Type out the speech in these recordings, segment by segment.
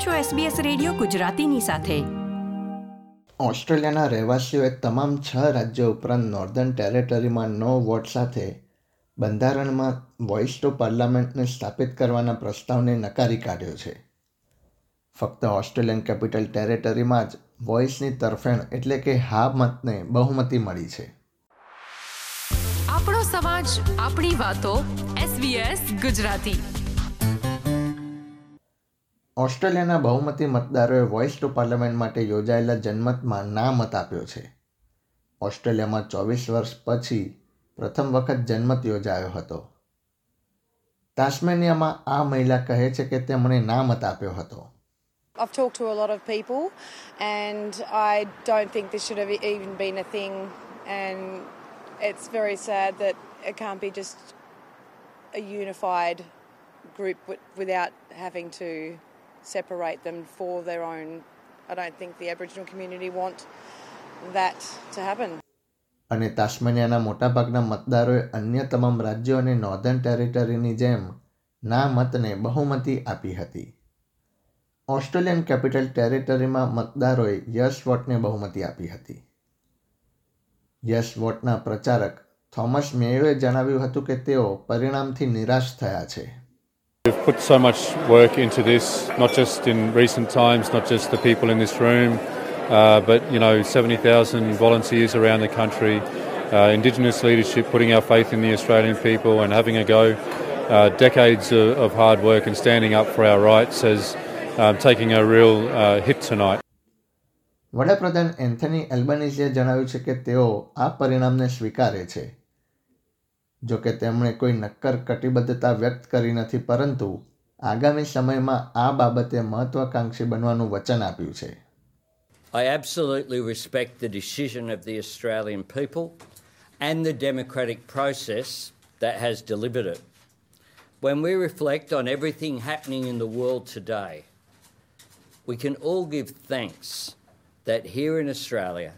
આપ છો SBS radio ગુજરાતીની સાથે. ઓસ્ટ્રેલિયાના રહેવાસીઓએ તમામ છ રાજ્યો ઉપરાંત નોર્ધન ટેરેટરીમાં નો વોટ સાથે બંધારણમાં વોઇસ ટુ પાર્લામેન્ટને સ્થાપિત કરવાના પ્રસ્તાવને નકારી કાઢ્યો છે. ફક્ત ઓસ્ટ્રેલિયન કેપિટલ ટેરેટરીમાં જ વોઇસની તરફેણ એટલે કે હા મતને બહુમતી મળી છે. આપણો સમાજ આપણી વાતો SBS ગુજરાતી. ઓસ્ટ્રેલિયાના બહુમતી મતદારોએ વોઇસ ટુ પાર્લામેન્ટ માટે યોજાયેલા જનમતમાં ના મત આપ્યો છે ઓસ્ટ્રેલિયામાં ચોવીસ વર્ષ પછી પ્રથમ વખત જનમત યોજાયો હતો તાસ્મેનિયામાં આ મહિલા કહે છે કે તેમણે ના મત આપ્યો હતો I've talked to a lot of people, and I don't think this should have even been a thing. And it's very sad that it can't be just a unified group without having to separate them for their own. I don't think the Aboriginal community want that to happen. અને તાસ્મેનિયાના મોટાભાગના મતદારોએ અન્ય તમામ રાજ્યો અને northern ટેરિટરીની જેમ ના મતને બહુમતી આપી હતી ઓસ્ટ્રેલિયન કેપિટલ ટેરિટરીમાં મતદારોએ યસ વોટને બહુમતી આપી હતી યસ વોટના પ્રચારક થોમસ મેયોએ જણાવ્યું હતું કે તેઓ પરિણામથી નિરાશ થયા છે We've put so much work into this, not just in recent times, not just the people in this room, uh, but you know, 70,000 volunteers around the country, uh, Indigenous leadership, putting our faith in the Australian people and having a go. Uh, decades of, of hard work and standing up for our rights as um, taking a real uh, hit tonight. વડાપ્રધાન Anthony એલ્બનીઝીએ જણાવ્યું છે કે તેઓ આ પરિણામને સ્વીકારે છે જો કે તેમણે કોઈ નક્કર કટિબદ્ધતા વ્યક્ત કરી નથી પરંતુ આગામી સમયમાં આ બાબતે મહત્વાકાંક્ષી બનવાનું વચન આપ્યું છે I absolutely respect the decision of the Australian people and the democratic process that has delivered it. When we reflect on everything happening in the world today, we can all give thanks that here in Australia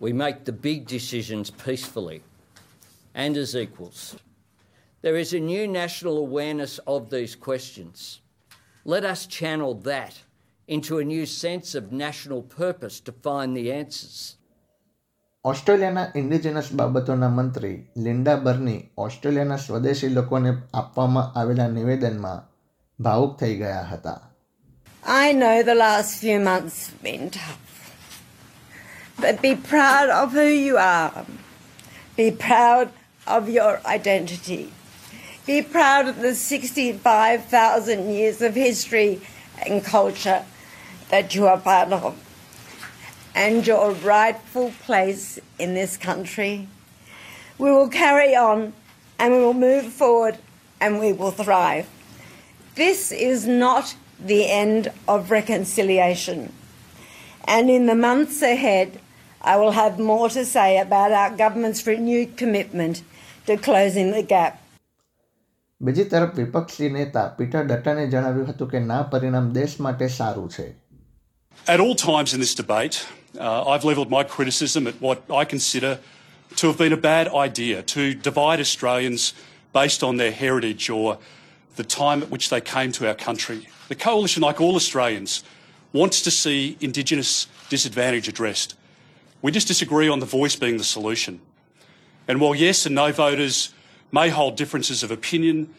we make the big decisions peacefully and as equals. There is a new national awareness of these questions. Let us channel that into a new sense of national purpose to find the answers. ઓસ્ટ્રેલિયાના indigenous બાબતોના મંત્રી Linda બર્ની ઓસ્ટ્રેલિયાના સ્વદેશી લોકોને આપવામાં આવેલા નિવેદનમાં ભાવુક થઈ ગયા હતા I know the last few months have been tough. But be proud of who you are. Be proud of your identity. Be proud of the 65,000 years of history and culture that you are part of and your rightful place in this country. We will carry on and we will move forward and we will thrive. This is not the end of reconciliation. And in the months ahead, I will have more to say about our government's renewed commitment to closing the gap. બીજી તરફ વિપક્ષી नेता Peter ડટને જણાવ્યું હતું કે ના પરિણામ દેશ માટે સારું છે At all times in this debate, uh, I've levelled my criticism at what I consider to have been a bad idea to divide Australians based on their heritage or the time at which they came to our country. The Coalition, like all Australians, wants to see Indigenous disadvantage addressed. We just disagree on the voice being the solution. And while yes and no voters may hold differences of opinion,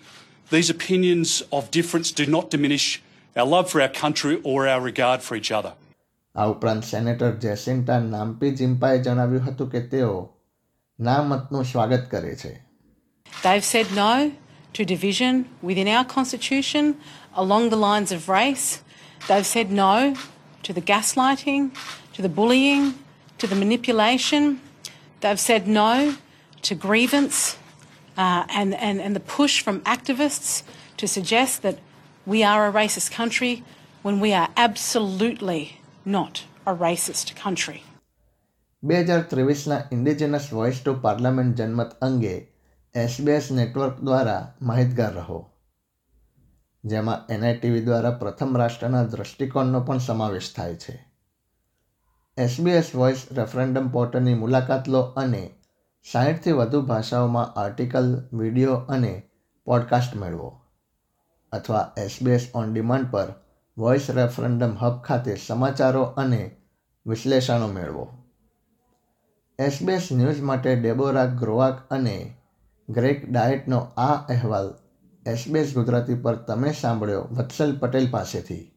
these opinions of difference do not diminish our love for our country or our regard for each other. આ ઉપરાંત senator Jacinta નામ્પી જિમ્પાએ જણાવ્યું હતું કે તેઓ ના મતનું સ્વાગત કરે છે They've said no to division within our constitution along the lines of race. They've said no to the gaslighting, to the bullying, to the manipulation. They've said no to grievance uh, and, and, and the push from activists to suggest that we are a racist country when we are absolutely not a racist country. બે હજાર ત્રેવીસના indigenous voice to parliament જનમત અંગે SBS network દ્વારા માહિતગાર રહો જેમાં એનઆઈટીવી દ્વારા પ્રથમ રાષ્ટ્રના દૃષ્ટિકોણનો પણ સમાવેશ થાય છે એસબીએસ વોઇસ રેફરન્ડમ પોર્ટલની મુલાકાત લો અને સાહીઠથી વધુ ભાષાઓમાં આર્ટિકલ, વીડિયો અને પોડકાસ્ટ મેળવો. અથવા એસબીએસ ઓન ડિમાન્ડ પર વોઇસ રેફરન્ડમ હબ ખાતે સમાચારો અને વિશ્લેષણો મેળવો. એસબીએસ ન્યૂઝ માટે ડેબોરા ગ્રોવાક અને ગ્રેક ડાયટનો આ અહેવાલ એસબીએસ ગુજરાતી પર તમે સાંભળ્યો વત્સલ પટેલ પાસેથી.